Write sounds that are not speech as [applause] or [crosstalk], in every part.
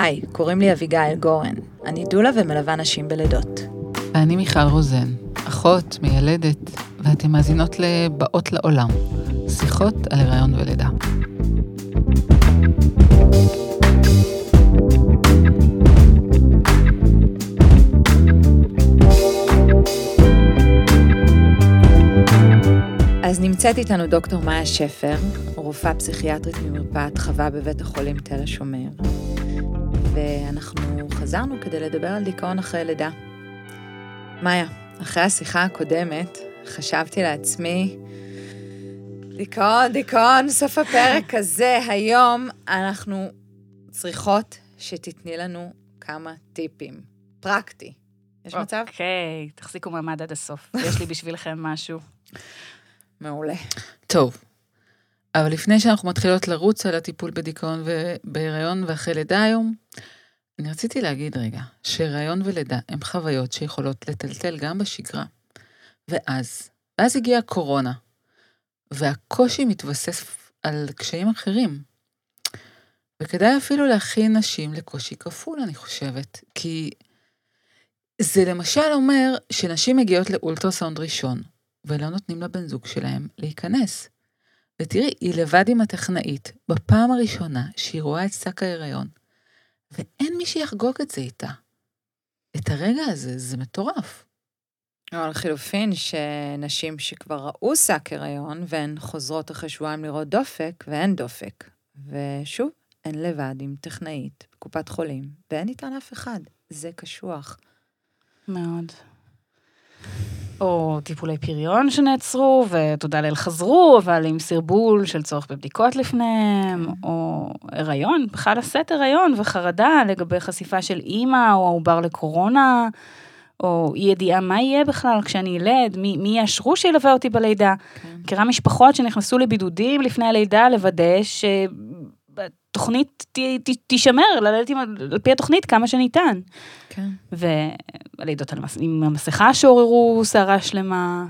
היי, קוראים לי אביגיל גורן. אני דולה ומלווה נשים בלידות. ואני מיכל רוזן, אחות, מיילדת, ואתן מאזינות לבאות לעולם, שיחות על הריון ולידה. אז נמצאת איתנו דוקטור מאיה שפר, רופאה פסיכיאטרית ממרפאת חווה בבית החולים תל השומר. ואנחנו חזרנו כדי לדבר על דיכאון אחרי לידה. מאיה, אחרי השיחה הקודמת, חשבתי לעצמי, דיכאון, דיכאון, סוף הפרק הזה, היום אנחנו צריכות שתתני לנו כמה טיפים. פרקטי. יש מצב? אוקיי, תחזיקו מעמד עד הסוף. יש לי בשבילכם משהו. מעולה. טוב, אבל לפני שאנחנו מתחילות לרוץ על הטיפול בדיכאון ובהיריון ואחרי לידה היום, אני רציתי להגיד רגע, שהיריון ולידה הם חוויות שיכולות לטלטל גם בשגרה. ואז, ואז הגיעה הקורונה, והקושי מתווסף על קשיים אחרים. וכדאי אפילו להכין נשים לקושי כפול, אני חושבת, כי זה למשל אומר שנשים מגיעות לאולטרסאונד ראשון, ולא נותנים לבן זוג שלהם להיכנס. ותראי, היא לבד עם הטכנאית, בפעם הראשונה שהיא רואה את שק ההיריון, ואין מי שיחגוג את זה איתה. את הרגע הזה, זה מטורף. או לחילופין, שנשים שכבר ראו שק הריון, והן חוזרות אחרי שבועיים לראות דופק, ואין דופק. ושוב, הן לבד עם טכנאית בקופת חולים, ואין איתן אף אחד. זה קשוח. מאוד. או טיפולי פריון שנעצרו, ותודה לאל חזרו, אבל עם סרבול של צורך בבדיקות לפניהם, או הריון, בכלל לשאת הריון וחרדה לגבי חשיפה של אימא או העובר לקורונה, או אי ידיעה מה יהיה בכלל כשאני ילד, מי, מי יאשרו שילווה אותי בלידה. כן. מכירה כן. משפחות שנכנסו לבידודים לפני הלידה לוודא התוכנית ת, ת, תישמר, ללדת על פי התוכנית כמה שניתן. כן. והלידות עם המסכה שעוררו סערה שלמה.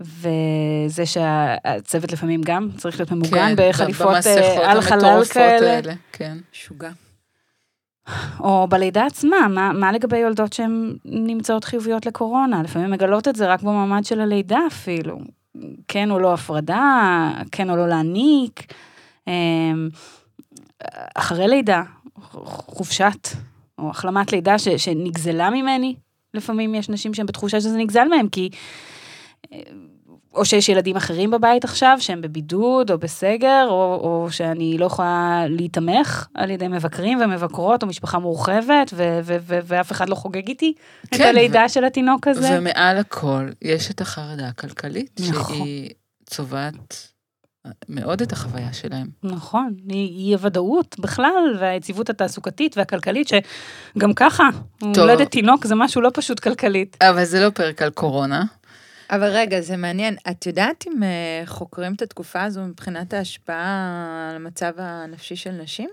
וזה שהצוות לפעמים גם צריך להיות ממוגן כן, בחליפות אה, על חלל כאלה. האלה, כן. שוגע. או בלידה עצמה, מה, מה לגבי יולדות שהן נמצאות חיוביות לקורונה? לפעמים מגלות את זה רק במעמד של הלידה אפילו. כן או לא הפרדה, כן או לא להניק. אמ, אחרי לידה, חופשת, או החלמת לידה ש, שנגזלה ממני, לפעמים יש נשים שהן בתחושה שזה נגזל מהם, כי... או שיש ילדים אחרים בבית עכשיו שהם בבידוד או בסגר, או, או שאני לא יכולה להיתמך על ידי מבקרים ומבקרות או משפחה מורחבת, ו- ו- ו- ואף אחד לא חוגג איתי כן, את הלידה ו- של התינוק הזה. ומעל הכל, יש את החרדה הכלכלית, נכון. שהיא צובעת מאוד את החוויה שלהם. נכון, היא הוודאות בכלל, והיציבות התעסוקתית והכלכלית, שגם ככה, הולדת תינוק זה משהו לא פשוט כלכלית. אבל זה לא פרק על קורונה. אבל רגע, זה מעניין. את יודעת אם uh, חוקרים את התקופה הזו מבחינת ההשפעה על המצב הנפשי של נשים?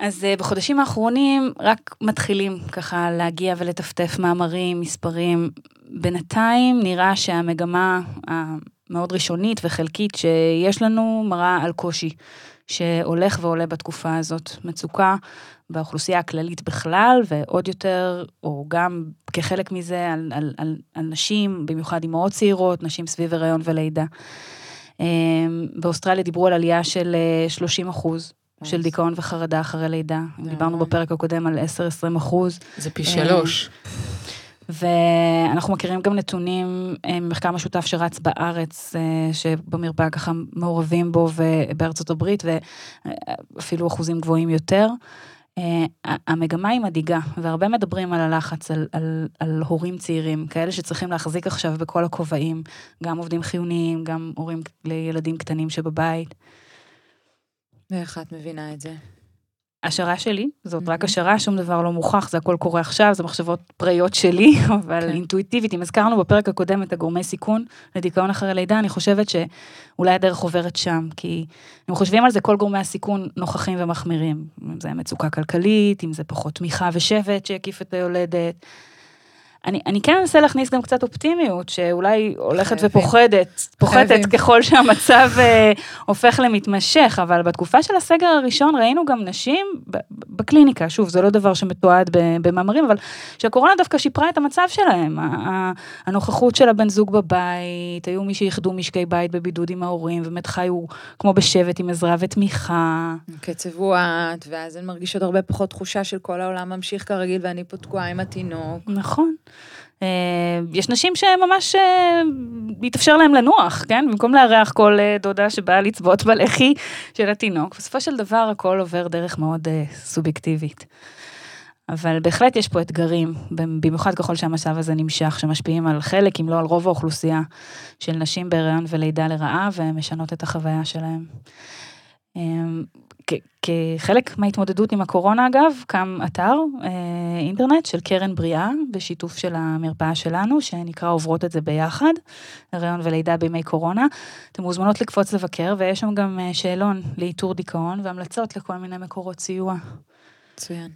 אז uh, בחודשים האחרונים רק מתחילים ככה להגיע ולטפטף מאמרים, מספרים. בינתיים נראה שהמגמה מאוד ראשונית וחלקית שיש לנו מראה על קושי שהולך ועולה בתקופה הזאת. מצוקה באוכלוסייה הכללית בכלל, ועוד יותר, או גם כחלק מזה, על, על, על, על נשים, במיוחד אימהות צעירות, נשים סביב הריון ולידה. אמ, באוסטרליה דיברו על עלייה של 30 אה, אחוז. של דיכאון וחרדה אחרי לידה. דיברנו בפרק הקודם על 10-20 אחוז. זה פי שלוש. ואנחנו מכירים גם נתונים אה, ממחקר משותף שרץ בארץ, אה, שבמרפאה ככה מעורבים בו ובארצות הברית, ואפילו אחוזים גבוהים יותר. אה, המגמה היא מדאיגה, והרבה מדברים על הלחץ, על, על, על הורים צעירים, כאלה שצריכים להחזיק עכשיו בכל הכובעים, גם עובדים חיוניים, גם הורים לילדים קטנים שבבית. ואיך את מבינה את זה? השערה שלי, זאת רק השערה, שום דבר לא מוכח, זה הכל קורה עכשיו, זה מחשבות פראיות שלי, [laughs] אבל כן. אינטואיטיבית, אם הזכרנו בפרק הקודם את הגורמי סיכון לדיכאון אחרי לידה, אני חושבת שאולי הדרך עוברת שם, כי אם חושבים על זה, כל גורמי הסיכון נוכחים ומחמירים. אם זה מצוקה כלכלית, אם זה פחות תמיכה ושבט שהקיף את היולדת. אני, אני כן אנסה להכניס גם קצת אופטימיות, שאולי הולכת חייבים. ופוחדת, פוחתת חייבים. ככל שהמצב אה, הופך למתמשך, אבל בתקופה של הסגר הראשון ראינו גם נשים בקליניקה, שוב, זה לא דבר שמתועד במאמרים, אבל שהקורונה דווקא שיפרה את המצב שלהם. הנוכחות של הבן זוג בבית, היו מי שאיחדו משקי בית בבידוד עם ההורים, ובאמת חיו כמו בשבט עם עזרה ותמיכה. הקצב הואט, ואז הן מרגישות הרבה פחות תחושה של כל העולם ממשיך כרגיל ואני פה תקועה עם התינוק. נכון. אה, יש נשים שממש אה, התאפשר להם לנוח, כן? במקום לארח כל אה, דודה שבאה לצבות בלחי של התינוק. בסופו של דבר הכל עובר דרך מאוד סובייקטיבית. אבל בהחלט יש פה אתגרים, במיוחד ככל שהמצב הזה נמשך, שמשפיעים על חלק, אם לא על רוב האוכלוסייה, של נשים בהיריון ולידה לרעה, ומשנות את החוויה שלהם. כחלק מההתמודדות עם הקורונה אגב, קם אתר אה, אינטרנט של קרן בריאה, בשיתוף של המרפאה שלנו, שנקרא עוברות את זה ביחד, הריון ולידה בימי קורונה. אתן מוזמנות לקפוץ לבקר, ויש שם גם אה, שאלון לאיתור דיכאון והמלצות לכל מיני מקורות סיוע. מצוין.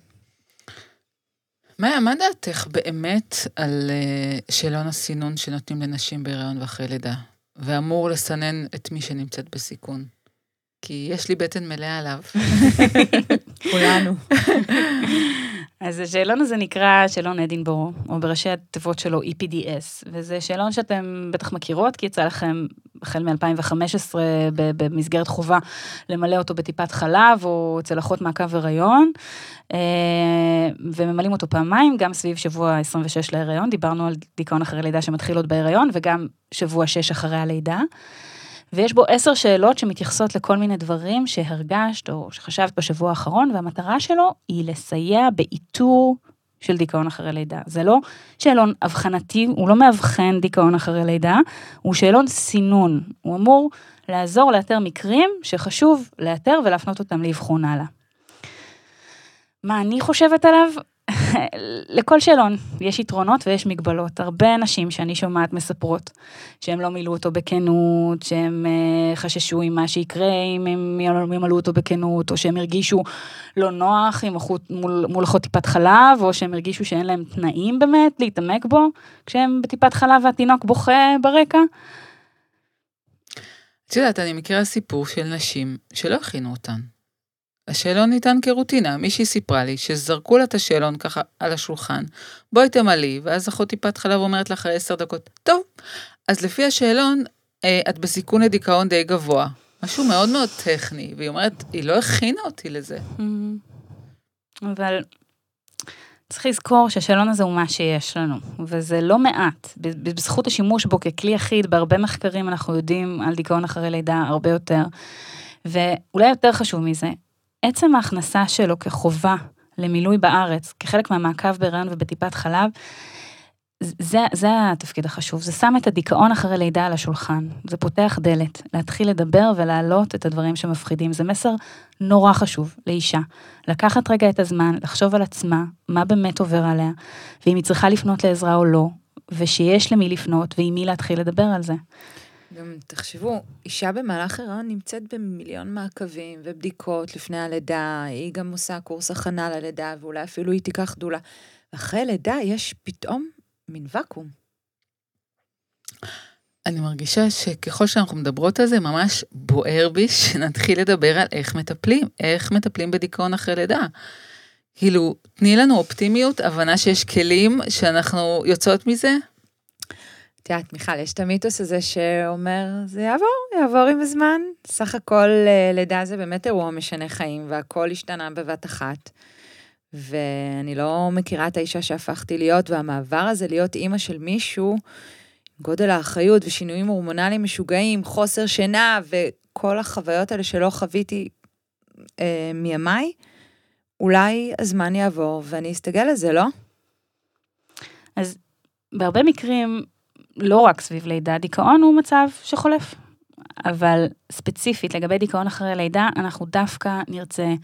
מאיה, מה דעתך באמת על אה, שאלון הסינון שנותנים לנשים בהיריון ואחרי לידה, ואמור לסנן את מי שנמצאת בסיכון? כי יש לי בטן מלאה עליו. [laughs] כולנו. [laughs] אז השאלון הזה נקרא שאלון אדינבורו, או בראשי התיבות שלו EPDS, וזה שאלון שאתם בטח מכירות, כי יצא לכם החל מ-2015 במסגרת חובה למלא אותו בטיפת חלב, או אצל אחות מעקב הריון, אה, וממלאים אותו פעמיים, גם סביב שבוע 26 להיריון, דיברנו על דיכאון אחרי לידה שמתחיל עוד בהיריון, וגם שבוע 6 אחרי הלידה. ויש בו עשר שאלות שמתייחסות לכל מיני דברים שהרגשת או שחשבת בשבוע האחרון, והמטרה שלו היא לסייע באיתור של דיכאון אחרי לידה. זה לא שאלון אבחנתי, הוא לא מאבחן דיכאון אחרי לידה, הוא שאלון סינון. הוא אמור לעזור לאתר מקרים שחשוב לאתר ולהפנות אותם לאבחון הלאה. מה אני חושבת עליו? לכל שאלון יש יתרונות ויש מגבלות. הרבה נשים שאני שומעת מספרות שהם לא מילאו אותו בכנות, שהם אה, חששו עם מה שיקרה אם הם ימלאו אותו בכנות, או שהם הרגישו לא נוח עם אחות, מול, מול אחות טיפת חלב, או שהם הרגישו שאין להם תנאים באמת להתעמק בו, כשהם בטיפת חלב והתינוק בוכה ברקע. את יודעת, אני מכירה סיפור של נשים שלא הכינו אותן. השאלון ניתן כרוטינה, מישהי סיפרה לי שזרקו לה את השאלון ככה על השולחן, בואי תמלאי, ואז אחות טיפת חלב אומרת לה אחרי עשר דקות, טוב, אז לפי השאלון, אה, את בסיכון לדיכאון די גבוה. משהו מאוד מאוד טכני, והיא אומרת, היא לא הכינה אותי לזה. אבל צריך לזכור שהשאלון הזה הוא מה שיש לנו, וזה לא מעט. בזכות השימוש בו ככלי יחיד, בהרבה מחקרים אנחנו יודעים על דיכאון אחרי לידה הרבה יותר. ואולי יותר חשוב מזה, עצם ההכנסה שלו כחובה למילוי בארץ, כחלק מהמעקב בהיריון ובטיפת חלב, זה, זה התפקיד החשוב, זה שם את הדיכאון אחרי לידה על השולחן, זה פותח דלת, להתחיל לדבר ולהעלות את הדברים שמפחידים, זה מסר נורא חשוב לאישה, לקחת רגע את הזמן, לחשוב על עצמה, מה באמת עובר עליה, ואם היא צריכה לפנות לעזרה או לא, ושיש למי לפנות ועם מי להתחיל לדבר על זה. גם תחשבו, אישה במהלך הריון נמצאת במיליון מעקבים ובדיקות לפני הלידה, היא גם עושה קורס הכנה ללידה, ואולי אפילו היא תיקח דולה. אחרי לידה יש פתאום מין ואקום. אני מרגישה שככל שאנחנו מדברות על זה, ממש בוער בי שנתחיל לדבר על איך מטפלים, איך מטפלים בדיכאון אחרי לידה. כאילו, תני לנו אופטימיות, הבנה שיש כלים שאנחנו יוצאות מזה. את יודעת, מיכל, יש את המיתוס הזה שאומר, זה יעבור, יעבור עם הזמן. סך הכל אה, לידה זה באמת אירוע משנה חיים, והכל השתנה בבת אחת. ואני לא מכירה את האישה שהפכתי להיות, והמעבר הזה להיות אימא של מישהו, גודל האחריות ושינויים הורמונליים משוגעים, חוסר שינה וכל החוויות האלה שלא חוויתי אה, מימיי, אולי הזמן יעבור ואני אסתגל לזה, לא? אז בהרבה מקרים, לא רק סביב לידה, דיכאון הוא מצב שחולף. אבל ספציפית לגבי דיכאון אחרי לידה, אנחנו דווקא נרצה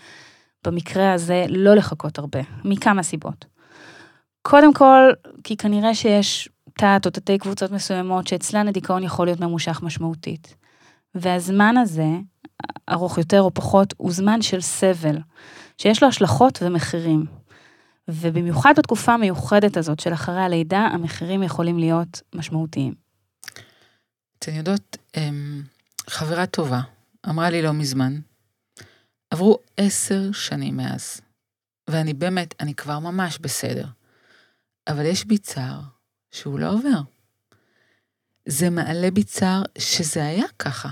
במקרה הזה לא לחכות הרבה, מכמה סיבות. קודם כל, כי כנראה שיש תת או תתי קבוצות מסוימות שאצלן הדיכאון יכול להיות ממושך משמעותית. והזמן הזה, ארוך יותר או פחות, הוא זמן של סבל, שיש לו השלכות ומחירים. ובמיוחד בתקופה המיוחדת הזאת של אחרי הלידה, המחירים יכולים להיות משמעותיים. אתן יודעות, אמ, חברה טובה אמרה לי לא מזמן, עברו עשר שנים מאז, ואני באמת, אני כבר ממש בסדר, אבל יש בי צער שהוא לא עובר. זה מעלה בי צער שזה היה ככה,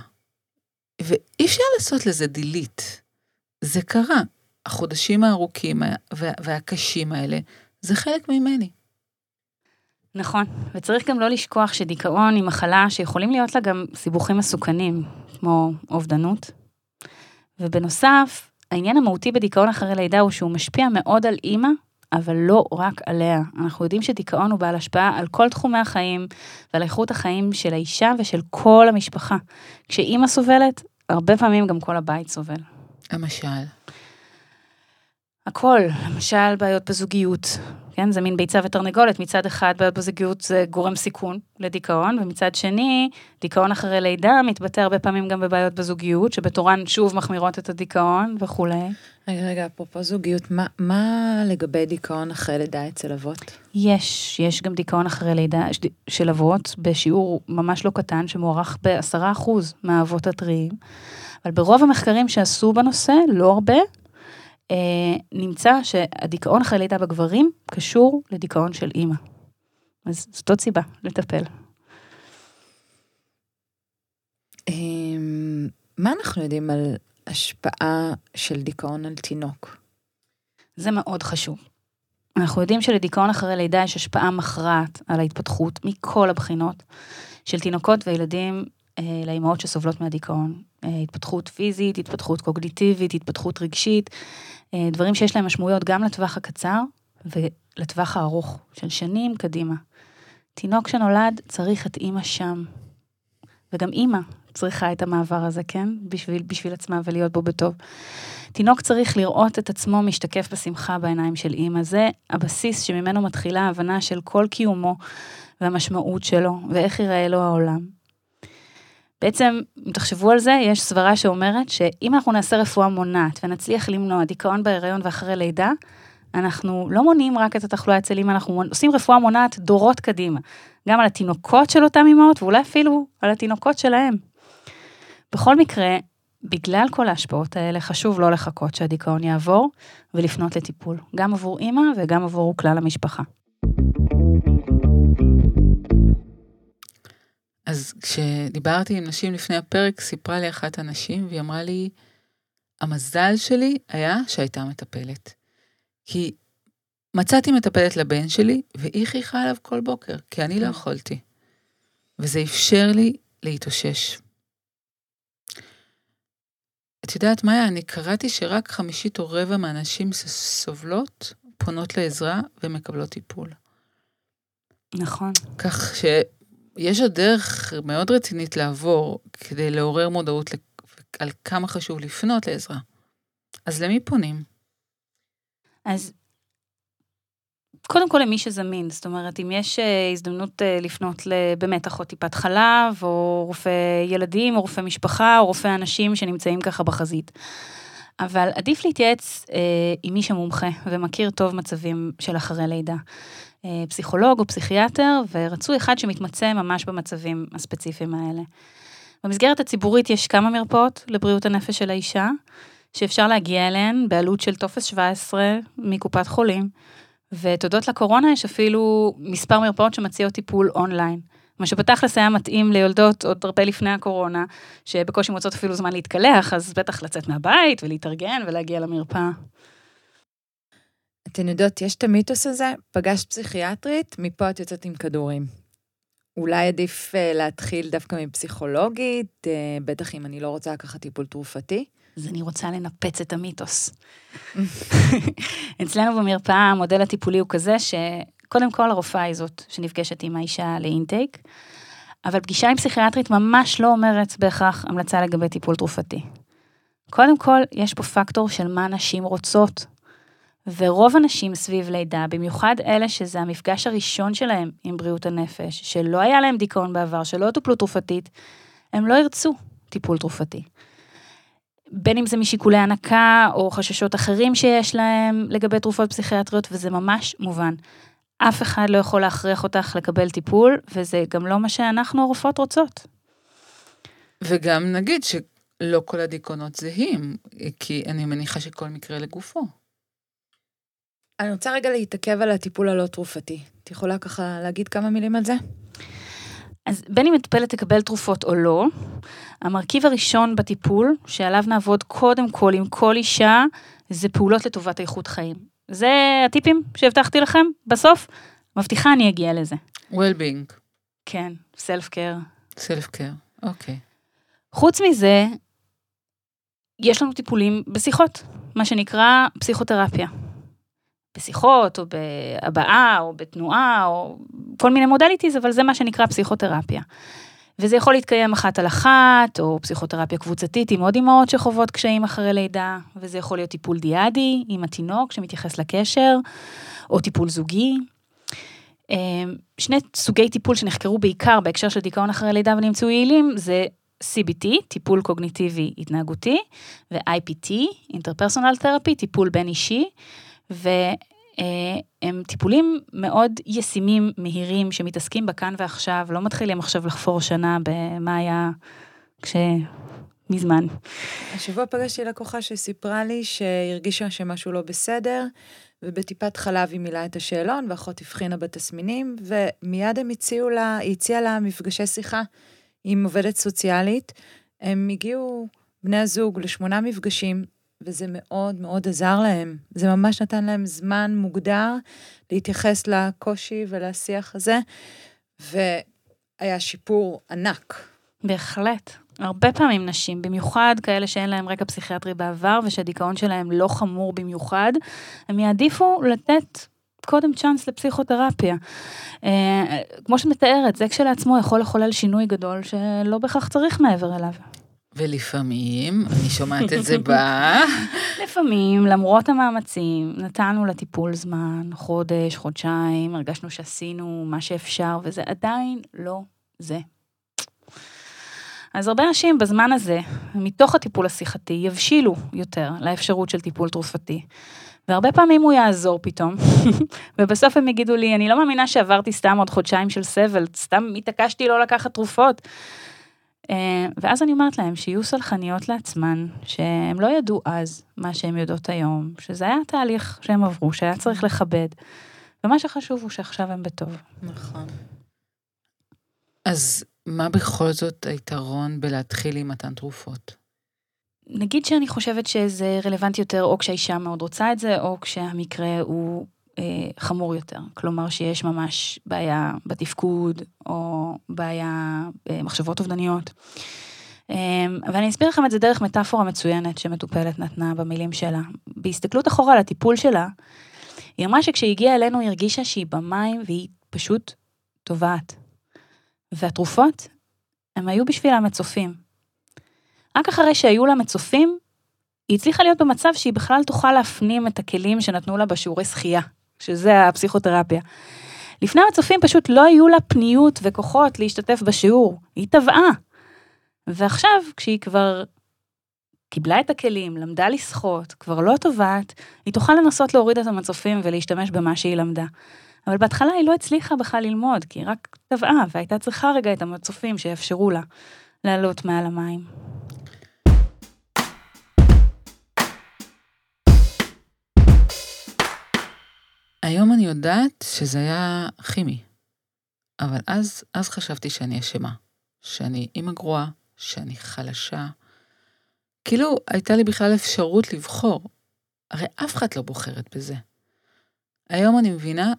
ואי אפשר לעשות לזה דילית. זה קרה. החודשים הארוכים והקשים האלה, זה חלק ממני. נכון, וצריך גם לא לשכוח שדיכאון היא מחלה שיכולים להיות לה גם סיבוכים מסוכנים, כמו אובדנות. ובנוסף, העניין המהותי בדיכאון אחרי לידה הוא שהוא משפיע מאוד על אימא, אבל לא רק עליה. אנחנו יודעים שדיכאון הוא בעל השפעה על כל תחומי החיים ועל איכות החיים של האישה ושל כל המשפחה. כשאימא סובלת, הרבה פעמים גם כל הבית סובל. למשל? הכל, למשל בעיות בזוגיות, כן, זה מין ביצה ותרנגולת, מצד אחד בעיות בזוגיות זה גורם סיכון לדיכאון, ומצד שני, דיכאון אחרי לידה מתבטא הרבה פעמים גם בבעיות בזוגיות, שבתורן שוב מחמירות את הדיכאון וכולי. רגע, רגע, אפרופו זוגיות, מה, מה לגבי דיכאון אחרי לידה אצל אבות? יש, יש גם דיכאון אחרי לידה של אבות, בשיעור ממש לא קטן, שמוערך בעשרה אחוז מהאבות הטריים, אבל ברוב המחקרים שעשו בנושא, לא הרבה, נמצא שהדיכאון אחרי לידה בגברים קשור לדיכאון של אימא. אז זאת עוד סיבה לטפל. אמ, מה אנחנו יודעים על השפעה של דיכאון על תינוק? זה מאוד חשוב. אנחנו יודעים שלדיכאון אחרי לידה יש השפעה מכרעת על ההתפתחות מכל הבחינות של תינוקות וילדים אה, לאימהות שסובלות מהדיכאון. אה, התפתחות פיזית, התפתחות קוגניטיבית, התפתחות רגשית, אה, דברים שיש להם משמעויות גם לטווח הקצר ולטווח הארוך, של שנים קדימה. תינוק שנולד צריך את אימא שם. וגם אימא צריכה את המעבר הזה, כן? בשביל, בשביל עצמה ולהיות בו בטוב. תינוק צריך לראות את עצמו משתקף בשמחה בעיניים של אימא. זה הבסיס שממנו מתחילה ההבנה של כל קיומו והמשמעות שלו, ואיך ייראה לו העולם. בעצם, אם תחשבו על זה, יש סברה שאומרת שאם אנחנו נעשה רפואה מונעת ונצליח למנוע דיכאון בהיריון ואחרי לידה, אנחנו לא מונעים רק את התחלואה אצל אימא, אנחנו עושים רפואה מונעת דורות קדימה. גם על התינוקות של אותם אימהות, ואולי אפילו על התינוקות שלהם. בכל מקרה, בגלל כל ההשפעות האלה, חשוב לא לחכות שהדיכאון יעבור ולפנות לטיפול, גם עבור אימא וגם עבור כלל המשפחה. אז כשדיברתי עם נשים לפני הפרק, סיפרה לי אחת הנשים, והיא אמרה לי, המזל שלי היה שהייתה מטפלת. כי מצאתי מטפלת לבן שלי, והיא חייכה עליו כל בוקר, כי אני לא כן. יכולתי. וזה אפשר לי להתאושש. את יודעת, מאיה, אני קראתי שרק חמישית או רבע מהנשים שסובלות פונות לעזרה ומקבלות טיפול. נכון. כך ש... יש עוד דרך מאוד רצינית לעבור כדי לעורר מודעות על כמה חשוב לפנות לעזרה. אז למי פונים? אז קודם כל למי שזמין, זאת אומרת, אם יש אה, הזדמנות אה, לפנות לבאמת אחות טיפת חלב, או רופא ילדים, או רופא משפחה, או רופא אנשים שנמצאים ככה בחזית. אבל עדיף להתייעץ אה, עם מי שמומחה ומכיר טוב מצבים של אחרי לידה. אה, פסיכולוג או פסיכיאטר, ורצוי אחד שמתמצא ממש במצבים הספציפיים האלה. במסגרת הציבורית יש כמה מרפאות לבריאות הנפש של האישה, שאפשר להגיע אליהן בעלות של טופס 17 מקופת חולים, ותודות לקורונה יש אפילו מספר מרפאות שמציעות טיפול אונליין. מה שבתכלס היה מתאים ליולדות עוד הרבה לפני הקורונה, שבקושי מוצאות אפילו זמן להתקלח, אז בטח לצאת מהבית ולהתארגן ולהגיע למרפאה. אתן יודעות, יש את המיתוס הזה, פגשת פסיכיאטרית, מפה את יוצאת עם כדורים. אולי עדיף uh, להתחיל דווקא מפסיכולוגית, uh, בטח אם אני לא רוצה לקחת טיפול תרופתי. אז אני רוצה לנפץ את המיתוס. [laughs] [laughs] אצלנו במרפאה המודל הטיפולי הוא כזה שקודם כל הרופאה היא זאת שנפגשת עם האישה לאינטייק, אבל פגישה עם פסיכיאטרית ממש לא אומרת בהכרח המלצה לגבי טיפול תרופתי. קודם כל, יש פה פקטור של מה נשים רוצות ורוב הנשים סביב לידה, במיוחד אלה שזה המפגש הראשון שלהם עם בריאות הנפש, שלא היה להם דיכאון בעבר, שלא טופלו תרופתית, הם לא ירצו טיפול תרופתי. בין אם זה משיקולי הנקה או חששות אחרים שיש להם לגבי תרופות פסיכיאטריות, וזה ממש מובן. אף אחד לא יכול להכריח אותך לקבל טיפול, וזה גם לא מה שאנחנו הרופאות רוצות. וגם נגיד שלא כל הדיכאונות זהים, כי אני מניחה שכל מקרה לגופו. אני רוצה רגע להתעכב על הטיפול הלא תרופתי. את יכולה ככה להגיד כמה מילים על זה? אז בין אם מטפלת תקבל תרופות או לא, המרכיב הראשון בטיפול, שעליו נעבוד קודם כל עם כל אישה, זה פעולות לטובת איכות חיים. זה הטיפים שהבטחתי לכם, בסוף, מבטיחה אני אגיע לזה. well-being. כן, סלף קר. סלף קר, אוקיי. חוץ מזה, יש לנו טיפולים בשיחות, מה שנקרא פסיכותרפיה. בשיחות, או בהבעה, או בתנועה, או כל מיני מודליטיז, אבל זה מה שנקרא פסיכותרפיה. וזה יכול להתקיים אחת על אחת, או פסיכותרפיה קבוצתית עם עוד אימהות שחוות קשיים אחרי לידה, וזה יכול להיות טיפול דיאדי עם התינוק שמתייחס לקשר, או טיפול זוגי. אמ, שני סוגי טיפול שנחקרו בעיקר בהקשר של דיכאון אחרי לידה ונמצאו יעילים, זה CBT, טיפול קוגניטיבי התנהגותי, ו-IPT, Interpersonal Therapy, טיפול בין אישי, והם טיפולים מאוד ישימים, מהירים, שמתעסקים בכאן ועכשיו, לא מתחילים עכשיו לחפור שנה במה היה כש... מזמן. השבוע פגשתי לקוחה שסיפרה לי שהרגישה שמשהו לא בסדר, ובטיפת חלב היא מילאה את השאלון, ואחות הבחינה בתסמינים, ומיד הם הציעו לה, היא הציעה לה מפגשי שיחה עם עובדת סוציאלית. הם הגיעו, בני הזוג, לשמונה מפגשים, וזה מאוד מאוד עזר להם. זה ממש נתן להם זמן מוגדר להתייחס לקושי ולשיח הזה, והיה שיפור ענק. בהחלט. הרבה פעמים נשים, במיוחד כאלה שאין להם רקע פסיכיאטרי בעבר ושהדיכאון שלהם לא חמור במיוחד, הם יעדיפו לתת קודם צ'אנס לפסיכותרפיה. אה, כמו שאת מתארת, זה כשלעצמו יכול לחולל שינוי גדול שלא בהכרח צריך מעבר אליו. ולפעמים, אני שומעת את זה ב... [laughs] לפעמים, למרות המאמצים, נתנו לטיפול זמן, חודש, חודשיים, הרגשנו שעשינו מה שאפשר, וזה עדיין לא זה. אז הרבה אנשים בזמן הזה, מתוך הטיפול השיחתי, יבשילו יותר לאפשרות של טיפול תרופתי. והרבה פעמים הוא יעזור פתאום, [laughs] ובסוף הם יגידו לי, אני לא מאמינה שעברתי סתם עוד חודשיים של סבל, סתם התעקשתי לא לקחת תרופות. אה, ואז אני אומרת להם שיהיו סלחניות לעצמן, שהם לא ידעו אז מה שהם יודעות היום, שזה היה תהליך שהם עברו, שהיה צריך לכבד, ומה שחשוב הוא שעכשיו הם בטוב. נכון. אז מה בכל זאת היתרון בלהתחיל עם מתן תרופות? נגיד שאני חושבת שזה רלוונטי יותר או כשהאישה מאוד רוצה את זה, או כשהמקרה הוא חמור יותר. כלומר שיש ממש בעיה בתפקוד, או בעיה במחשבות אובדניות. אה, ואני אסביר לכם את זה דרך מטאפורה מצוינת שמטופלת נתנה במילים שלה. בהסתכלות אחורה על הטיפול שלה, היא אמרה שכשהיא הגיעה אלינו היא הרגישה שהיא במים והיא פשוט טובעת. והתרופות, הם היו בשבילה מצופים. רק אחרי שהיו לה מצופים, היא הצליחה להיות במצב שהיא בכלל תוכל להפנים את הכלים שנתנו לה בשיעורי שחייה, שזה הפסיכותרפיה. לפני המצופים פשוט לא היו לה פניות וכוחות להשתתף בשיעור, היא טבעה. ועכשיו, כשהיא כבר קיבלה את הכלים, למדה לשחות, כבר לא טובעת, היא תוכל לנסות להוריד את המצופים ולהשתמש במה שהיא למדה. אבל בהתחלה היא לא הצליחה בכלל ללמוד, כי היא רק טבעה, והייתה צריכה רגע את המצופים שיאפשרו לה לעלות מעל המים. היום אני יודעת שזה היה כימי, אבל אז, אז חשבתי שאני אשמה, שאני אימא גרועה, שאני חלשה. כאילו הייתה לי בכלל אפשרות לבחור, הרי אף אחד לא בוחרת בזה. היום אני מבינה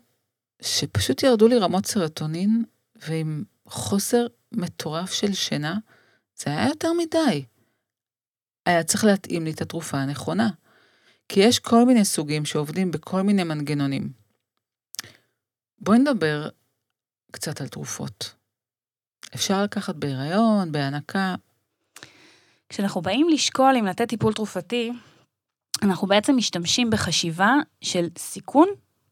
שפשוט ירדו לי רמות סרטונין, ועם חוסר מטורף של שינה, זה היה יותר מדי. היה צריך להתאים לי את התרופה הנכונה. כי יש כל מיני סוגים שעובדים בכל מיני מנגנונים. בואי נדבר קצת על תרופות. אפשר לקחת בהיריון, בהנקה. כשאנחנו באים לשקול אם לתת טיפול תרופתי, אנחנו בעצם משתמשים בחשיבה של סיכון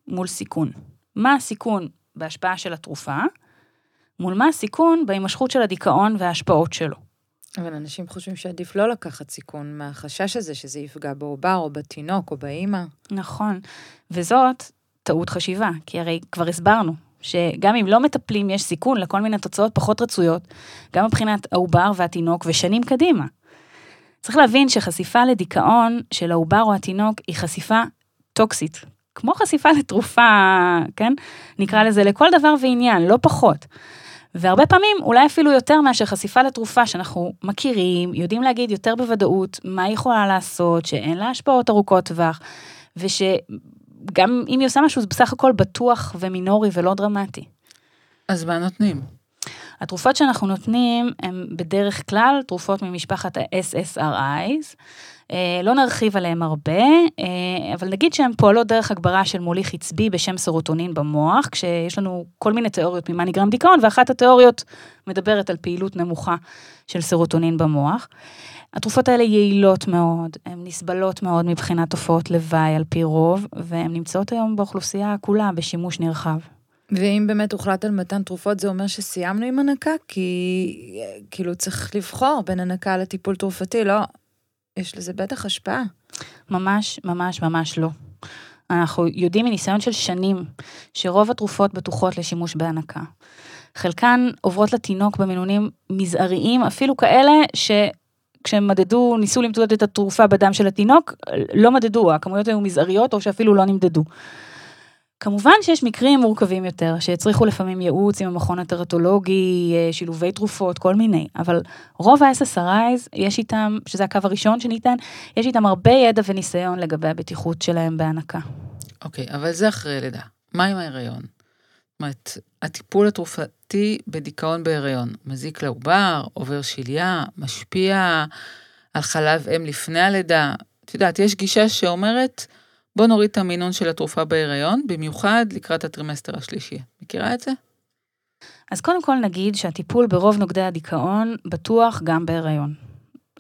מול סיכון. מה הסיכון בהשפעה של התרופה, מול מה הסיכון בהימשכות של הדיכאון וההשפעות שלו. אבל אנשים חושבים שעדיף לא לקחת סיכון מהחשש הזה שזה יפגע בעובר או בתינוק או באימא. נכון, וזאת טעות חשיבה, כי הרי כבר הסברנו שגם אם לא מטפלים יש סיכון לכל מיני תוצאות פחות רצויות, גם מבחינת העובר והתינוק ושנים קדימה. צריך להבין שחשיפה לדיכאון של העובר או התינוק היא חשיפה טוקסית, כמו חשיפה לתרופה, כן? נקרא לזה לכל דבר ועניין, לא פחות. והרבה פעמים, אולי אפילו יותר מאשר חשיפה לתרופה שאנחנו מכירים, יודעים להגיד יותר בוודאות מה היא יכולה לעשות, שאין לה השפעות ארוכות טווח, ושגם אם היא עושה משהו, זה בסך הכל בטוח ומינורי ולא דרמטי. אז מה נותנים? התרופות שאנחנו נותנים הן בדרך כלל תרופות ממשפחת ה-SSRIs. אה, לא נרחיב עליהן הרבה, אה, אבל נגיד שהן פועלות דרך הגברה של מוליך עצבי בשם סרוטונין במוח, כשיש לנו כל מיני תיאוריות ממה נגרם דיכאון, ואחת התיאוריות מדברת על פעילות נמוכה של סרוטונין במוח. התרופות האלה יעילות מאוד, הן נסבלות מאוד מבחינת תופעות לוואי על פי רוב, והן נמצאות היום באוכלוסייה כולה בשימוש נרחב. ואם באמת הוחלט על מתן תרופות, זה אומר שסיימנו עם הנקה? כי כאילו צריך לבחור בין הנקה לטיפול תרופתי, לא? יש לזה בטח השפעה. ממש, ממש, ממש לא. אנחנו יודעים מניסיון של שנים שרוב התרופות בטוחות לשימוש בהנקה. חלקן עוברות לתינוק במינונים מזעריים, אפילו כאלה ש... כשהם מדדו, ניסו למדוד את התרופה בדם של התינוק, לא מדדו, הכמויות היו מזעריות או שאפילו לא נמדדו. כמובן שיש מקרים מורכבים יותר, שהצריכו לפעמים ייעוץ עם המכון הטרטולוגי, אה, שילובי תרופות, כל מיני, אבל רוב ה-SSRIs, יש איתם, שזה הקו הראשון שניתן, יש איתם הרבה ידע וניסיון לגבי הבטיחות שלהם בהנקה. אוקיי, okay, אבל זה אחרי לידה. מה עם ההיריון? אומרת, הטיפול התרופתי בדיכאון בהיריון, מזיק לעובר, עובר שליה, משפיע על חלב אם לפני הלידה. את יודעת, יש גישה שאומרת, בוא נוריד את המינון של התרופה בהיריון, במיוחד לקראת הטרימסטר השלישי. מכירה את זה? אז קודם כל נגיד שהטיפול ברוב נוגדי הדיכאון בטוח גם בהיריון.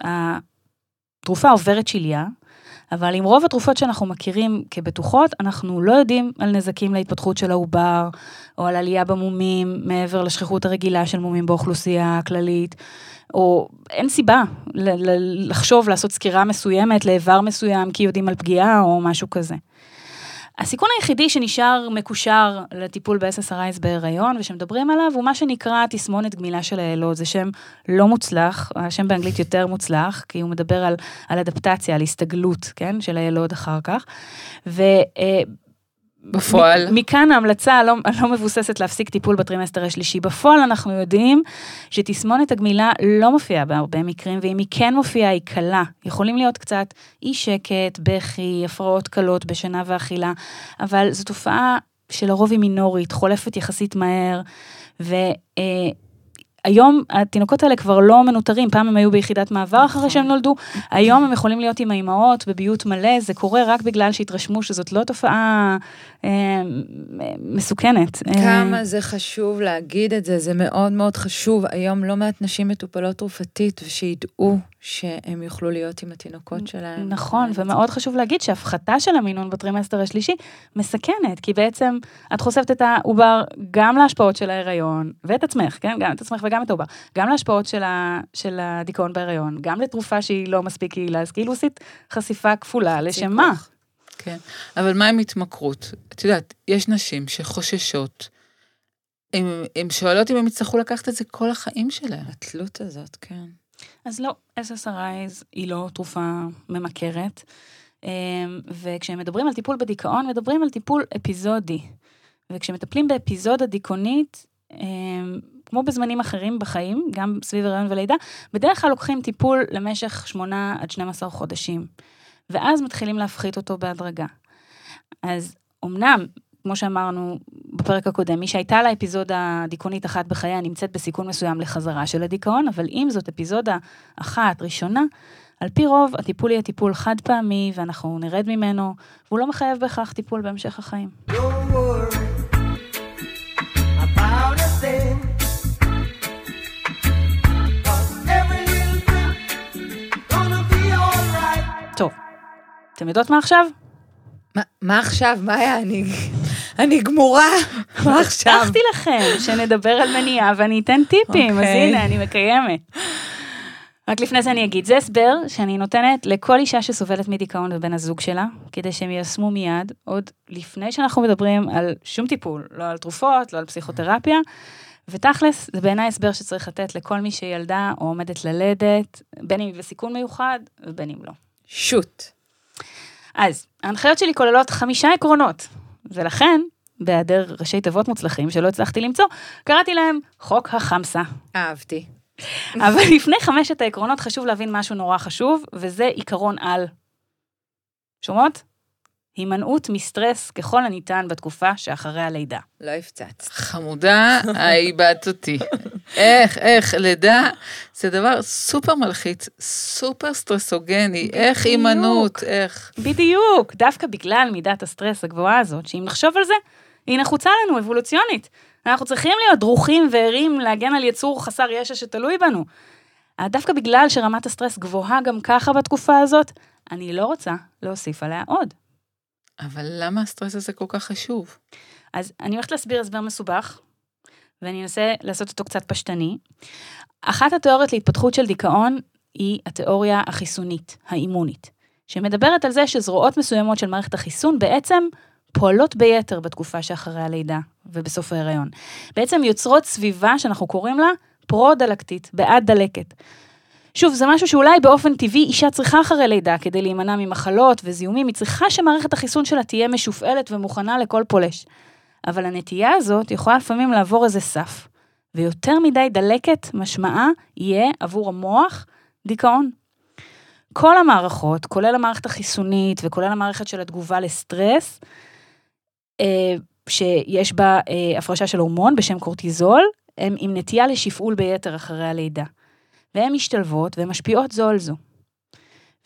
התרופה עוברת שליה, אבל עם רוב התרופות שאנחנו מכירים כבטוחות, אנחנו לא יודעים על נזקים להתפתחות של העובר, או על עלייה במומים מעבר לשכיחות הרגילה של מומים באוכלוסייה הכללית. או אין סיבה לחשוב לעשות סקירה מסוימת לאיבר מסוים כי יודעים על פגיעה או משהו כזה. הסיכון היחידי שנשאר מקושר לטיפול ב-SSRIs בהיריון ושמדברים עליו הוא מה שנקרא תסמונת גמילה של היילוד, זה שם לא מוצלח, השם באנגלית יותר מוצלח, כי הוא מדבר על, על אדפטציה, על הסתגלות, כן, של היילוד אחר כך. ו... בפועל. מכאן ההמלצה הלא, הלא מבוססת להפסיק טיפול בטרימסטר השלישי. בפועל אנחנו יודעים שתסמונת הגמילה לא מופיעה בהרבה מקרים, ואם היא כן מופיעה היא קלה. יכולים להיות קצת אי שקט, בכי, הפרעות קלות בשינה ואכילה, אבל זו תופעה שלרוב היא מינורית, חולפת יחסית מהר, ו... אה, היום התינוקות האלה כבר לא מנוטרים, פעם הם היו ביחידת מעבר אחרי שהם נולדו, היום הם יכולים להיות עם האימהות בביות מלא, זה קורה רק בגלל שהתרשמו שזאת לא תופעה אה, מסוכנת. כמה אה, זה חשוב להגיד את זה, זה מאוד מאוד חשוב. היום לא מעט נשים מטופלות תרופתית, ושידעו שהם יוכלו להיות עם התינוקות שלהם. נכון, ומאוד חשוב להגיד שהפחתה של המינון בטרימסטר השלישי מסכנת, כי בעצם את חושפת את העובר גם להשפעות של ההיריון, ואת עצמך, כן? גם את עצמך וגם את העובר, גם להשפעות של, ה, של הדיכאון בהיריון, גם לתרופה שהיא לא מספיק יעילה, אז כאילו עשית חשיפה כפולה, לשם מה? כן, אבל מה עם התמכרות? את יודעת, יש נשים שחוששות, הן שואלות אם הם יצטרכו לקחת את זה כל החיים שלהם. התלות הזאת, כן. אז לא, SSRIs היא לא תרופה ממכרת, אמ, וכשהם מדברים על טיפול בדיכאון, מדברים על טיפול אפיזודי. וכשמטפלים באפיזודה דיכאונית, אמ, כמו בזמנים אחרים בחיים, גם סביב הריון ולידה, בדרך כלל לוקחים טיפול למשך 8 עד 12 חודשים, ואז מתחילים להפחית אותו בהדרגה. אז אמנם כמו שאמרנו בפרק הקודם, מי שהייתה לה אפיזודה דיכאונית אחת בחייה נמצאת בסיכון מסוים לחזרה של הדיכאון, אבל אם זאת אפיזודה אחת, ראשונה, על פי רוב הטיפול יהיה טיפול חד פעמי ואנחנו נרד ממנו, והוא לא מחייב בהכרח טיפול בהמשך החיים. טוב, אתם יודעות מה עכשיו? מה עכשיו? מה היה? אני... אני גמורה, [laughs] מה עכשיו? הבטחתי לכם שנדבר על מניעה ואני אתן טיפים, אז אוקיי. הנה, אני מקיימת. רק לפני זה אני אגיד, זה הסבר שאני נותנת לכל אישה שסובלת מדיכאון ובן הזוג שלה, כדי שהם יישמו מיד, עוד לפני שאנחנו מדברים על שום טיפול, לא על תרופות, לא על פסיכותרפיה, ותכלס, זה בעיניי הסבר שצריך לתת לכל מי שילדה או עומדת ללדת, בין אם היא בסיכון מיוחד ובין אם לא. שוט. אז, ההנחיות שלי כוללות חמישה עקרונות, ולכן, בהיעדר ראשי תיבות מוצלחים שלא הצלחתי למצוא, קראתי להם חוק החמסה. אהבתי. אבל [laughs] לפני חמשת העקרונות חשוב להבין משהו נורא חשוב, וזה עיקרון על. שומעות? הימנעות מסטרס ככל הניתן בתקופה שאחרי הלידה. לא הפצצת. חמודה, איבדת אותי. איך, איך, לידה זה דבר סופר מלחיץ, סופר סטרסוגני, איך בדיוק. הימנעות, איך... בדיוק, דווקא בגלל מידת הסטרס הגבוהה הזאת, שאם נחשוב על זה, היא נחוצה לנו אבולוציונית. אנחנו צריכים להיות דרוכים וערים להגן על יצור חסר ישע שתלוי בנו. אה, דווקא בגלל שרמת הסטרס גבוהה גם ככה בתקופה הזאת, אני לא רוצה להוסיף עליה עוד. אבל למה הסטרס הזה כל כך חשוב? אז אני הולכת להסביר הסבר מסובך, ואני אנסה לעשות אותו קצת פשטני. אחת התיאוריות להתפתחות של דיכאון היא התיאוריה החיסונית, האימונית, שמדברת על זה שזרועות מסוימות של מערכת החיסון בעצם פועלות ביתר בתקופה שאחרי הלידה ובסוף ההיריון. בעצם יוצרות סביבה שאנחנו קוראים לה פרו-דלקתית, בעד דלקת. שוב, זה משהו שאולי באופן טבעי אישה צריכה אחרי לידה כדי להימנע ממחלות וזיהומים, היא צריכה שמערכת החיסון שלה תהיה משופעלת ומוכנה לכל פולש. אבל הנטייה הזאת יכולה לפעמים לעבור איזה סף, ויותר מדי דלקת משמעה יהיה עבור המוח דיכאון. כל המערכות, כולל המערכת החיסונית וכולל המערכת של התגובה לסטרס, אה, שיש בה אה, הפרשה של הורמון בשם קורטיזול, הם עם נטייה לשפעול ביתר אחרי הלידה. והן משתלבות והן משפיעות זו על זו.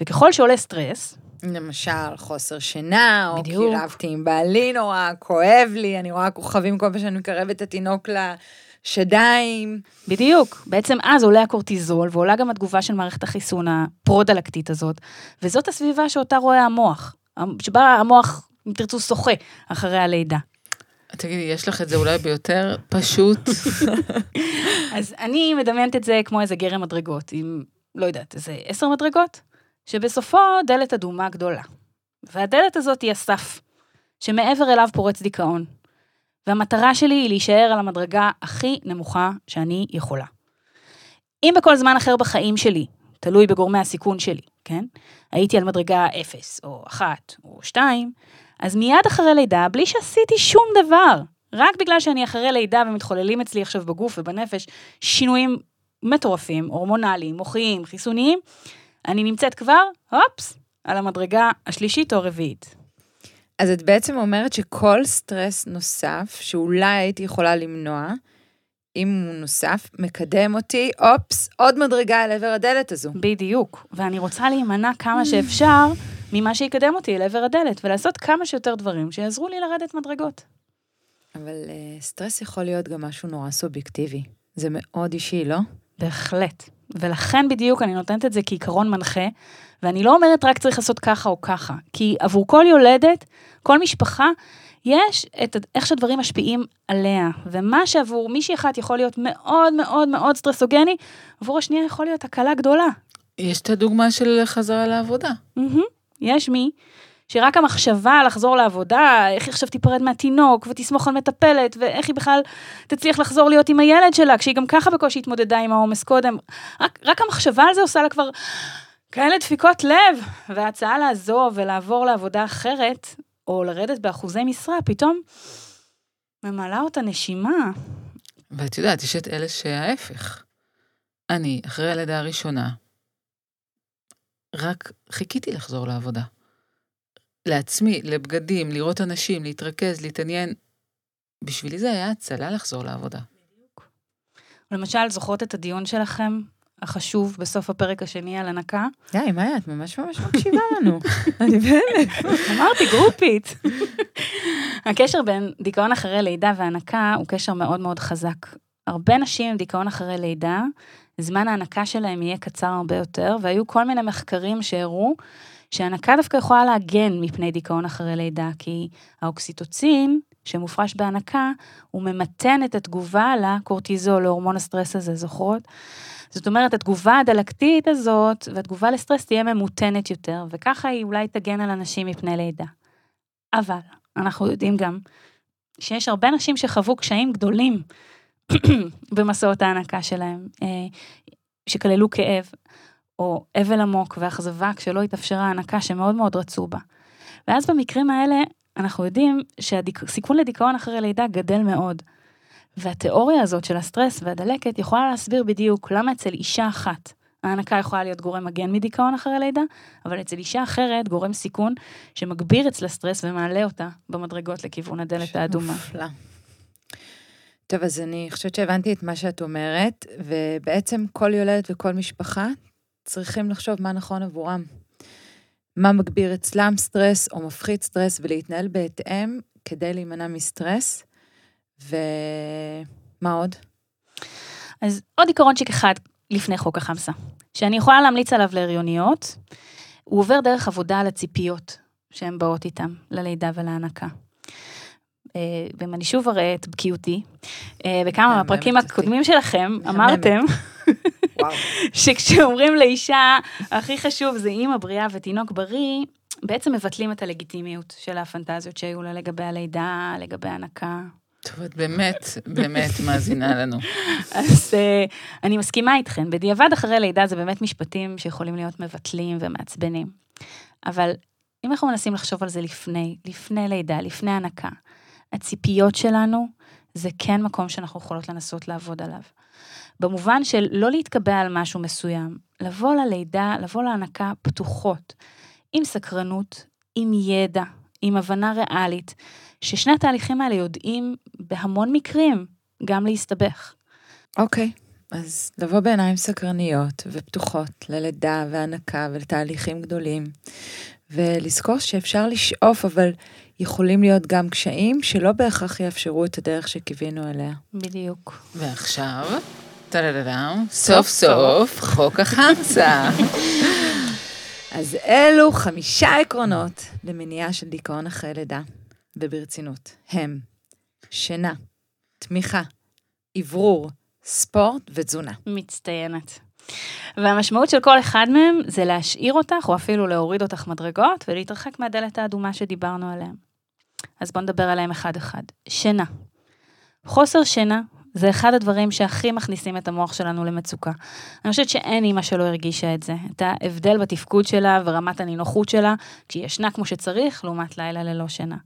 וככל שעולה סטרס, למשל, חוסר שינה, או בדיוק. כי רבתי עם בעלי נורא, כואב לי, אני רואה כוכבים כל פעם שאני מקרבת את התינוק לשדיים. בדיוק, בעצם אז עולה הקורטיזול ועולה גם התגובה של מערכת החיסון הפרו-דלקתית הזאת, וזאת הסביבה שאותה רואה המוח, שבה המוח, אם תרצו, שוחה אחרי הלידה. תגידי, יש לך את זה אולי ביותר פשוט? [laughs] אז אני מדמיינת את זה כמו איזה גרם מדרגות, עם, לא יודעת, איזה עשר מדרגות, שבסופו דלת אדומה גדולה. והדלת הזאת היא הסף, שמעבר אליו פורץ דיכאון. והמטרה שלי היא להישאר על המדרגה הכי נמוכה שאני יכולה. אם בכל זמן אחר בחיים שלי, תלוי בגורמי הסיכון שלי, כן? הייתי על מדרגה 0 או 1 או 2, אז מיד אחרי לידה, בלי שעשיתי שום דבר, רק בגלל שאני אחרי לידה ומתחוללים אצלי עכשיו בגוף ובנפש שינויים מטורפים, הורמונליים, מוחיים, חיסוניים, אני נמצאת כבר, הופס, על המדרגה השלישית או הרביעית. אז את בעצם אומרת שכל סטרס נוסף, שאולי הייתי יכולה למנוע, אם הוא נוסף, מקדם אותי, אופס, עוד מדרגה אל עבר הדלת הזו. בדיוק. ואני רוצה להימנע כמה שאפשר ממה שיקדם אותי אל עבר הדלת, ולעשות כמה שיותר דברים שיעזרו לי לרדת מדרגות. אבל uh, סטרס יכול להיות גם משהו נורא סובייקטיבי. זה מאוד אישי, לא? בהחלט. ולכן בדיוק אני נותנת את זה כעיקרון מנחה, ואני לא אומרת רק צריך לעשות ככה או ככה, כי עבור כל יולדת, כל משפחה, יש את איך שהדברים משפיעים עליה, ומה שעבור מישהי אחת יכול להיות מאוד מאוד מאוד סטרסוגני, עבור השנייה יכול להיות הקלה גדולה. יש את הדוגמה של חזרה לעבודה. מהמם. יש מי שרק המחשבה לחזור לעבודה, איך היא עכשיו תיפרד מהתינוק, ותסמוך על מטפלת, ואיך היא בכלל תצליח לחזור להיות עם הילד שלה, כשהיא גם ככה בקושי התמודדה עם העומס קודם. רק, רק המחשבה על זה עושה לה כבר כאלה דפיקות לב, וההצעה לעזוב ולעבור לעבודה אחרת, או לרדת באחוזי משרה, פתאום ממלאה אותה נשימה. ואת יודעת, יש את אלה שההפך. אני, אחרי הלידה הראשונה, רק חיכיתי לחזור לעבודה. לעצמי, לבגדים, לראות אנשים, להתרכז, להתעניין. בשבילי זה היה הצלה לחזור לעבודה. למשל, זוכרות את הדיון שלכם, החשוב, בסוף הפרק השני על הנקה? די, מאיה, את ממש ממש [laughs] מקשיבה לנו. אני באמת. אמרתי, גרופית. הקשר בין דיכאון אחרי לידה והנקה הוא קשר מאוד מאוד חזק. הרבה נשים עם דיכאון אחרי לידה, זמן ההנקה שלהם יהיה קצר הרבה יותר, והיו כל מיני מחקרים שהראו שהנקה דווקא יכולה להגן מפני דיכאון אחרי לידה, כי האוקסיטוצין שמופרש בהנקה, הוא ממתן את התגובה לקורטיזול, להורמון הסטרס הזה, זוכרות? זאת אומרת, התגובה הדלקתית הזאת והתגובה לסטרס תהיה ממותנת יותר, וככה היא אולי תגן על אנשים מפני לידה. אבל אנחנו יודעים גם שיש הרבה נשים שחוו קשיים גדולים [clears throat] במסעות ההנקה שלהם, אה, שכללו כאב, או אבל עמוק ואכזבה כשלא התאפשרה ההנקה שמאוד מאוד רצו בה. ואז במקרים האלה, אנחנו יודעים שהסיכון לדיכאון אחרי לידה גדל מאוד. והתיאוריה הזאת של הסטרס והדלקת יכולה להסביר בדיוק למה אצל אישה אחת ההנקה יכולה להיות גורם מגן מדיכאון אחרי לידה, אבל אצל אישה אחרת גורם סיכון שמגביר אצלה סטרס ומעלה אותה במדרגות לכיוון הדלת האדומה. מופלא. טוב, אז אני חושבת שהבנתי את מה שאת אומרת, ובעצם כל יולדת וכל משפחה צריכים לחשוב מה נכון עבורם. מה מגביר אצלם סטרס או מפחית סטרס, ולהתנהל בהתאם כדי להימנע מסטרס. ומה עוד? אז עוד עיקרונצ'יק אחד לפני חוק החמסה, שאני יכולה להמליץ עליו להריוניות, הוא עובר דרך עבודה על הציפיות שהן באות איתם, ללידה ולהנקה. אה, ואם אני שוב אראה את בקיאותי, אה, בכמה מהפרקים הקודמים שלכם אמרתם [laughs] שכשאומרים לאישה, הכי חשוב זה אימא בריאה ותינוק בריא, בעצם מבטלים את הלגיטימיות של הפנטזיות שהיו לה לגבי הלידה, לגבי הנקה. טוב, את באמת, באמת [laughs] מאזינה לנו. אז uh, אני מסכימה איתכם, בדיעבד אחרי לידה זה באמת משפטים שיכולים להיות מבטלים ומעצבנים. אבל אם אנחנו מנסים לחשוב על זה לפני, לפני לידה, לפני הנקה, הציפיות שלנו זה כן מקום שאנחנו יכולות לנסות לעבוד עליו. במובן של לא להתקבע על משהו מסוים, לבוא ללידה, לבוא להנקה פתוחות, עם סקרנות, עם ידע, עם הבנה ריאלית, ששני התהליכים האלה יודעים בהמון מקרים גם להסתבך. אוקיי, okay, אז לבוא בעיניים סקרניות ופתוחות ללידה והנקה ולתהליכים גדולים, ולזכור שאפשר לשאוף, אבל יכולים להיות גם קשיים שלא בהכרח יאפשרו את הדרך שקיווינו אליה. בדיוק. ועכשיו, סוף סוף חוק החמסה. אז אלו חמישה עקרונות למניעה של דיכאון אחרי לידה. וברצינות, הם שינה, תמיכה, אוורור, ספורט ותזונה. מצטיינת. והמשמעות של כל אחד מהם זה להשאיר אותך, או אפילו להוריד אותך מדרגות, ולהתרחק מהדלת האדומה שדיברנו עליהם. אז בואו נדבר עליהם אחד-אחד. שינה. חוסר שינה זה אחד הדברים שהכי מכניסים את המוח שלנו למצוקה. אני חושבת שאין אימא שלא הרגישה את זה, את ההבדל בתפקוד שלה ורמת הנינוחות שלה, כשהיא ישנה כמו שצריך, לעומת לילה ללא שינה.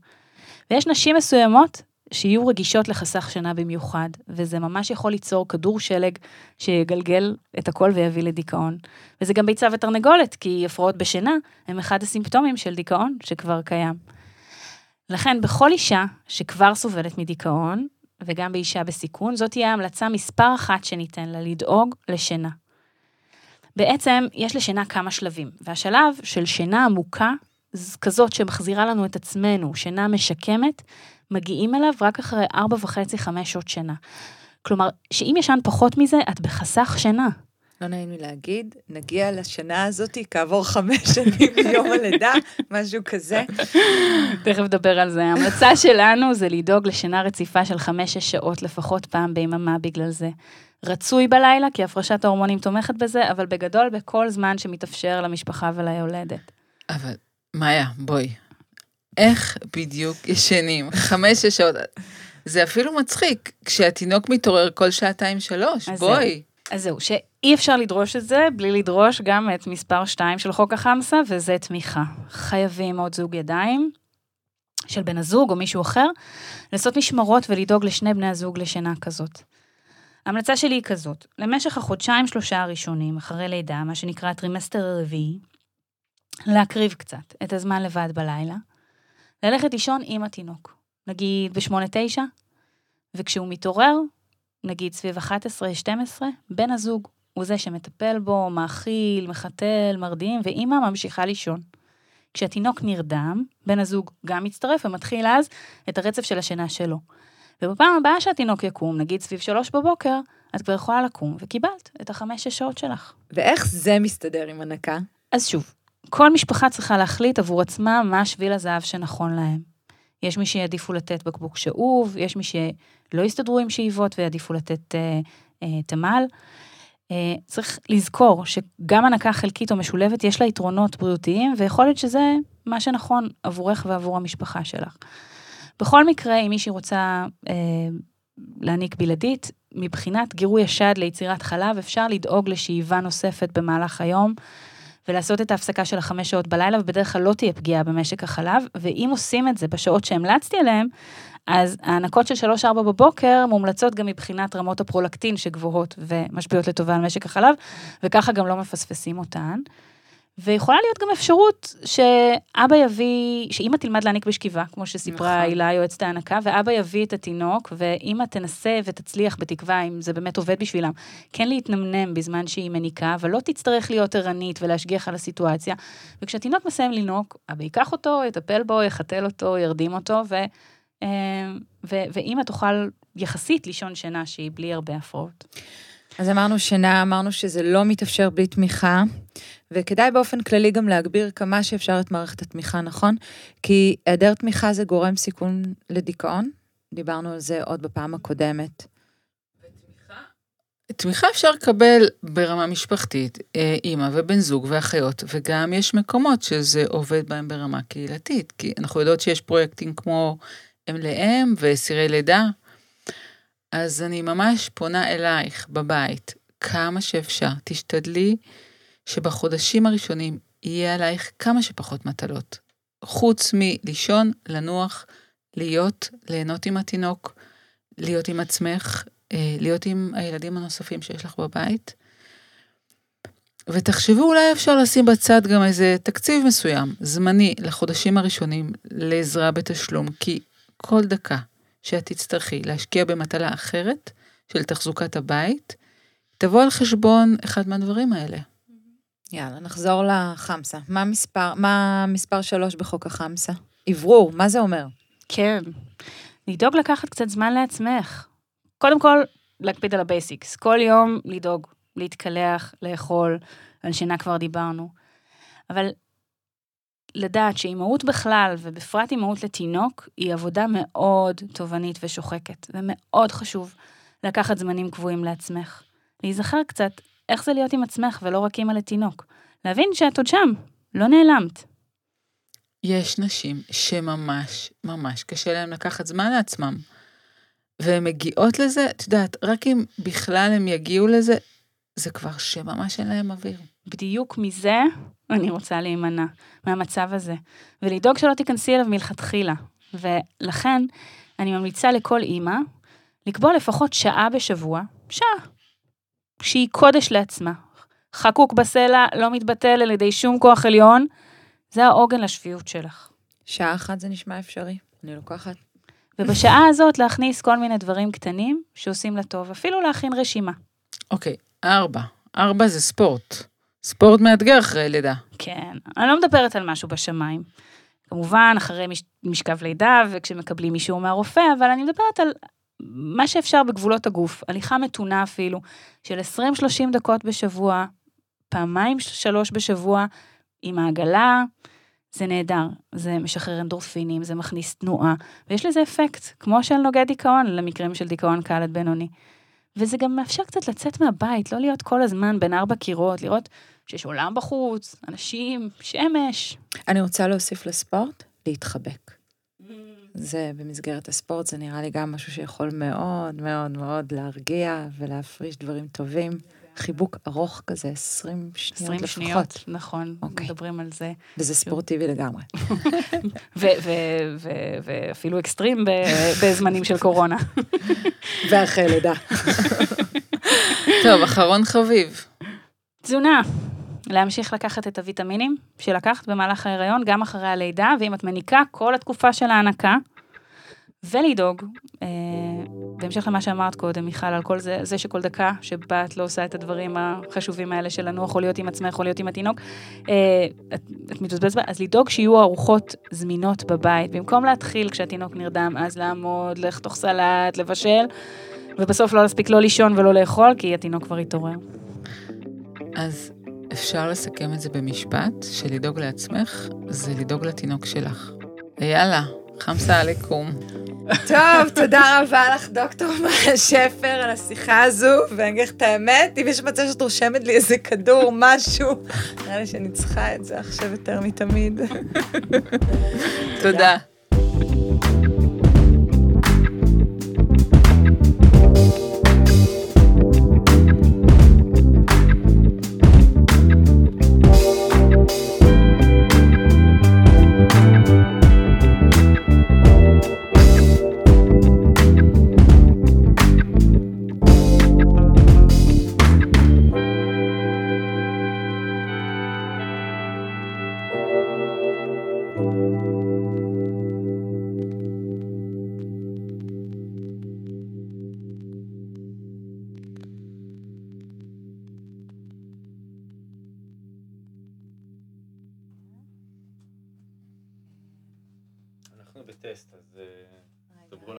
ויש נשים מסוימות שיהיו רגישות לחסך שינה במיוחד, וזה ממש יכול ליצור כדור שלג שיגלגל את הכל ויביא לדיכאון. וזה גם ביצה ותרנגולת, כי הפרעות בשינה הם אחד הסימפטומים של דיכאון שכבר קיים. לכן בכל אישה שכבר סובלת מדיכאון, וגם באישה בסיכון, זאת תהיה ההמלצה מספר אחת שניתן לה, לדאוג לשינה. בעצם יש לשינה כמה שלבים, והשלב של שינה עמוקה כזאת שמחזירה לנו את עצמנו, שינה משקמת, מגיעים אליו רק אחרי 4.5-5 שעות שינה. כלומר, שאם ישן פחות מזה, את בחסך שינה. לא נעים לי להגיד, נגיע לשנה הזאת כעבור חמש שנים [laughs] מיום הלידה, משהו כזה. תכף נדבר על זה. ההמלצה שלנו זה לדאוג לשינה רציפה של חמש-שש שעות לפחות פעם ביממה בגלל זה. רצוי בלילה, כי הפרשת ההורמונים תומכת בזה, אבל בגדול בכל זמן שמתאפשר למשפחה וליולדת. אבל מאיה, בואי. איך בדיוק ישנים? חמש-שש שעות. זה אפילו מצחיק, כשהתינוק מתעורר כל שעתיים-שלוש, בואי. אז זהו, שאי אפשר לדרוש את זה בלי לדרוש גם את מספר 2 של חוק החמסה, וזה תמיכה. חייבים עוד זוג ידיים של בן הזוג או מישהו אחר, לעשות משמרות ולדאוג לשני בני הזוג לשינה כזאת. ההמלצה שלי היא כזאת, למשך החודשיים-שלושה הראשונים, אחרי לידה, מה שנקרא הטרימסטר הרביעי, להקריב קצת את הזמן לבד בלילה, ללכת לישון עם התינוק, נגיד ב-8-9, וכשהוא מתעורר, נגיד סביב 11-12, בן הזוג הוא זה שמטפל בו, מאכיל, מחתל, מרדים, ואימא ממשיכה לישון. כשהתינוק נרדם, בן הזוג גם מצטרף ומתחיל אז את הרצף של השינה שלו. ובפעם הבאה שהתינוק יקום, נגיד סביב שלוש בבוקר, את כבר יכולה לקום, וקיבלת את החמש-שש שעות שלך. ואיך זה מסתדר עם הנקה? אז שוב, כל משפחה צריכה להחליט עבור עצמה מה שביל הזהב שנכון להם. יש מי שיעדיפו לתת בקבוק שאוב, יש מי שלא יסתדרו עם שאיבות ויעדיפו לתת אה, אה, תמ"ל. אה, צריך לזכור שגם הנקה חלקית או משולבת, יש לה יתרונות בריאותיים, ויכול להיות שזה מה שנכון עבורך ועבור המשפחה שלך. בכל מקרה, אם מישהי רוצה אה, להעניק בלעדית, מבחינת גירוי השד ליצירת חלב, אפשר לדאוג לשאיבה נוספת במהלך היום. ולעשות את ההפסקה של החמש שעות בלילה, ובדרך כלל לא תהיה פגיעה במשק החלב, ואם עושים את זה בשעות שהמלצתי עליהן, אז ההנקות של 3-4 בבוקר מומלצות גם מבחינת רמות הפרולקטין שגבוהות ומשפיעות לטובה על משק החלב, וככה גם לא מפספסים אותן. ויכולה להיות גם אפשרות שאבא יביא, שאמא תלמד להעניק בשכיבה, כמו שסיפרה נכון. הילה, יועצת ההנקה, ואבא יביא את התינוק, ואמא תנסה ותצליח בתקווה, אם זה באמת עובד בשבילם, כן להתנמנם בזמן שהיא מניקה, אבל לא תצטרך להיות ערנית ולהשגיח על הסיטואציה. וכשהתינוק מסיים לנהוג, אבא ייקח אותו, יטפל בו, יחתל אותו, ירדים אותו, ו, אה, ו, ואמא תוכל יחסית לישון שינה שהיא בלי הרבה הפרעות. אז אמרנו שינה, אמרנו שזה לא מתאפשר בלי תמיכה, וכדאי באופן כללי גם להגביר כמה שאפשר את מערכת התמיכה, נכון? כי היעדר תמיכה זה גורם סיכון לדיכאון, דיברנו על זה עוד בפעם הקודמת. תמיכה אפשר לקבל ברמה משפחתית, אה, אימא ובן זוג ואחיות, וגם יש מקומות שזה עובד בהם ברמה קהילתית, כי אנחנו יודעות שיש פרויקטים כמו אם לאם וסירי לידה, אז אני ממש פונה אלייך בבית, כמה שאפשר, תשתדלי שבחודשים הראשונים יהיה עלייך כמה שפחות מטלות. חוץ מלישון, לנוח, להיות, ליהנות עם התינוק, להיות עם עצמך, אה, להיות עם הילדים הנוספים שיש לך בבית. ותחשבו, אולי אפשר לשים בצד גם איזה תקציב מסוים, זמני, לחודשים הראשונים, לעזרה בתשלום, כי כל דקה שאת תצטרכי להשקיע במטלה אחרת של תחזוקת הבית, תבוא על חשבון אחד מהדברים האלה. יאללה, נחזור לחמסה. מה מספר, מה מספר שלוש בחוק החמסה? אוורור, מה זה אומר? כן. לדאוג לקחת קצת זמן לעצמך. קודם כל, להקפיד על ה basics. כל יום לדאוג, להתקלח, לאכול, על שינה כבר דיברנו. אבל לדעת שאימהות בכלל, ובפרט אימהות לתינוק, היא עבודה מאוד תובענית ושוחקת, ומאוד חשוב לקחת זמנים קבועים לעצמך. להיזכר קצת איך זה להיות עם עצמך ולא רק אימא לתינוק. להבין שאת עוד שם, לא נעלמת. יש נשים שממש ממש קשה להן לקחת זמן לעצמם. והן מגיעות לזה, את יודעת, רק אם בכלל הם יגיעו לזה, זה כבר שממש אין להם אוויר. בדיוק מזה אני רוצה להימנע, מהמצב הזה, ולדאוג שלא תיכנסי אליו מלכתחילה. ולכן אני ממליצה לכל אימא לקבוע לפחות שעה בשבוע, שעה, שהיא קודש לעצמה. חקוק בסלע, לא מתבטל על ידי שום כוח עליון, זה העוגן לשפיות שלך. שעה אחת זה נשמע אפשרי. אני לוקחת. ובשעה הזאת להכניס כל מיני דברים קטנים שעושים לה טוב, אפילו להכין רשימה. אוקיי, ארבע. ארבע זה ספורט. ספורט מאתגר אחרי לידה. כן, אני לא מדברת על משהו בשמיים. כמובן, אחרי מש, משכב לידה וכשמקבלים אישור מהרופא, אבל אני מדברת על מה שאפשר בגבולות הגוף, הליכה מתונה אפילו, של 20-30 דקות בשבוע, פעמיים שלוש בשבוע, עם העגלה, זה נהדר, זה משחרר אנדורפינים, זה מכניס תנועה, ויש לזה אפקט, כמו של נוגד דיכאון, למקרים של דיכאון קל עד בינוני. וזה גם מאפשר קצת לצאת מהבית, לא להיות כל הזמן בין ארבע קירות, לראות שיש עולם בחוץ, אנשים, שמש. אני רוצה להוסיף לספורט, להתחבק. זה במסגרת הספורט, זה נראה לי גם משהו שיכול מאוד מאוד מאוד להרגיע ולהפריש דברים טובים. חיבוק ארוך כזה, 20 שניות 20 לפחות. שניות, נכון, אוקיי. מדברים על זה. וזה ספורטיבי לגמרי. ו- ו- ו- ואפילו אקסטרים ב- בזמנים של קורונה. ואחרי לידה. טוב, אחרון חביב. תזונה. להמשיך לקחת את הוויטמינים שלקחת במהלך ההיריון, גם אחרי הלידה, ואם את מניקה, כל התקופה של ההנקה. ולדאוג, אה, בהמשך למה שאמרת קודם, מיכל, על כל זה, זה שכל דקה שבה את לא עושה את הדברים החשובים האלה של לנוח או להיות עם עצמך או להיות עם התינוק, אה, את, את מתבזבז בה, אז לדאוג שיהיו ארוחות זמינות בבית. במקום להתחיל כשהתינוק נרדם, אז לעמוד, לכתוך סלט, לבשל, ובסוף לא להספיק לא לישון ולא לאכול, כי התינוק כבר התעורר. אז אפשר לסכם את זה במשפט, שלדאוג לעצמך זה לדאוג לתינוק שלך. ויאללה, חמסה עליכום. טוב, תודה רבה לך, דוקטור מאיה שפר, על השיחה הזו, ואני אגיד לך את האמת, אם יש מצב שאת רושמת לי איזה כדור, משהו, נראה לי שאני צריכה את זה עכשיו יותר מתמיד. תודה. אנחנו בטסט, אז... אה,